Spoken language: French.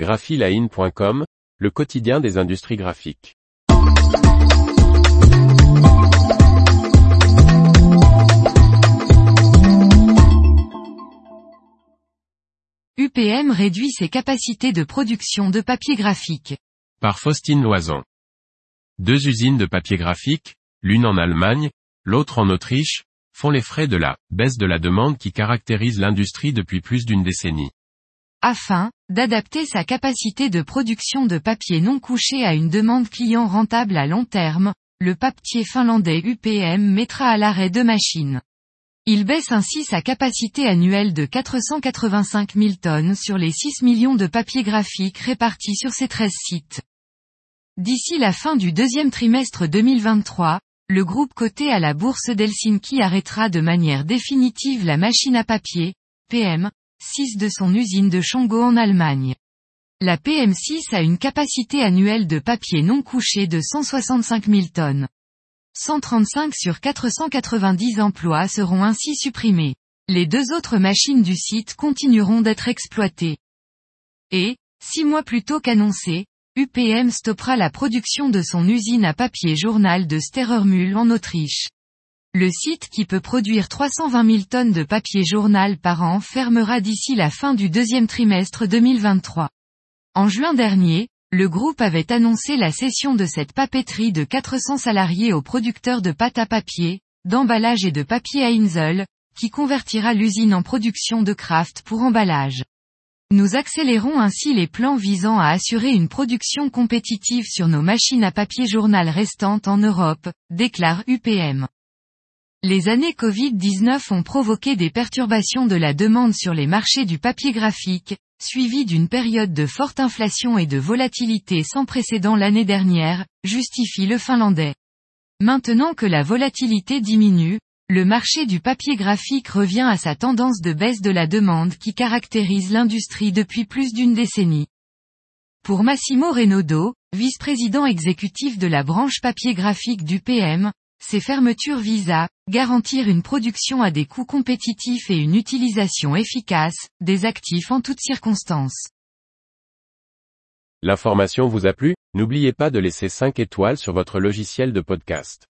graphiline.com, le quotidien des industries graphiques. UPM réduit ses capacités de production de papier graphique. Par Faustine Loison. Deux usines de papier graphique, l'une en Allemagne, l'autre en Autriche, font les frais de la baisse de la demande qui caractérise l'industrie depuis plus d'une décennie. Afin d'adapter sa capacité de production de papier non couché à une demande client rentable à long terme, le papier finlandais UPM mettra à l'arrêt deux machines. Il baisse ainsi sa capacité annuelle de 485 000 tonnes sur les 6 millions de papiers graphiques répartis sur ses 13 sites. D'ici la fin du deuxième trimestre 2023, le groupe coté à la bourse d'Helsinki arrêtera de manière définitive la machine à papier, PM, 6 de son usine de Chongo en Allemagne. La PM6 a une capacité annuelle de papier non couché de 165 000 tonnes. 135 sur 490 emplois seront ainsi supprimés. Les deux autres machines du site continueront d'être exploitées. Et, six mois plus tôt qu'annoncé, UPM stoppera la production de son usine à papier journal de Sterermühl en Autriche. Le site qui peut produire 320 000 tonnes de papier journal par an fermera d'ici la fin du deuxième trimestre 2023. En juin dernier, le groupe avait annoncé la cession de cette papeterie de 400 salariés aux producteurs de pâte à papier, d'emballage et de papier à Insel, qui convertira l'usine en production de craft pour emballage. Nous accélérons ainsi les plans visant à assurer une production compétitive sur nos machines à papier journal restantes en Europe, déclare UPM. Les années Covid-19 ont provoqué des perturbations de la demande sur les marchés du papier graphique, suivies d'une période de forte inflation et de volatilité sans précédent l'année dernière, justifie le Finlandais. Maintenant que la volatilité diminue, le marché du papier graphique revient à sa tendance de baisse de la demande qui caractérise l'industrie depuis plus d'une décennie. Pour Massimo Renaudot, vice-président exécutif de la branche papier graphique du PM, ces fermetures visent à garantir une production à des coûts compétitifs et une utilisation efficace des actifs en toutes circonstances. L'information vous a plu? N'oubliez pas de laisser 5 étoiles sur votre logiciel de podcast.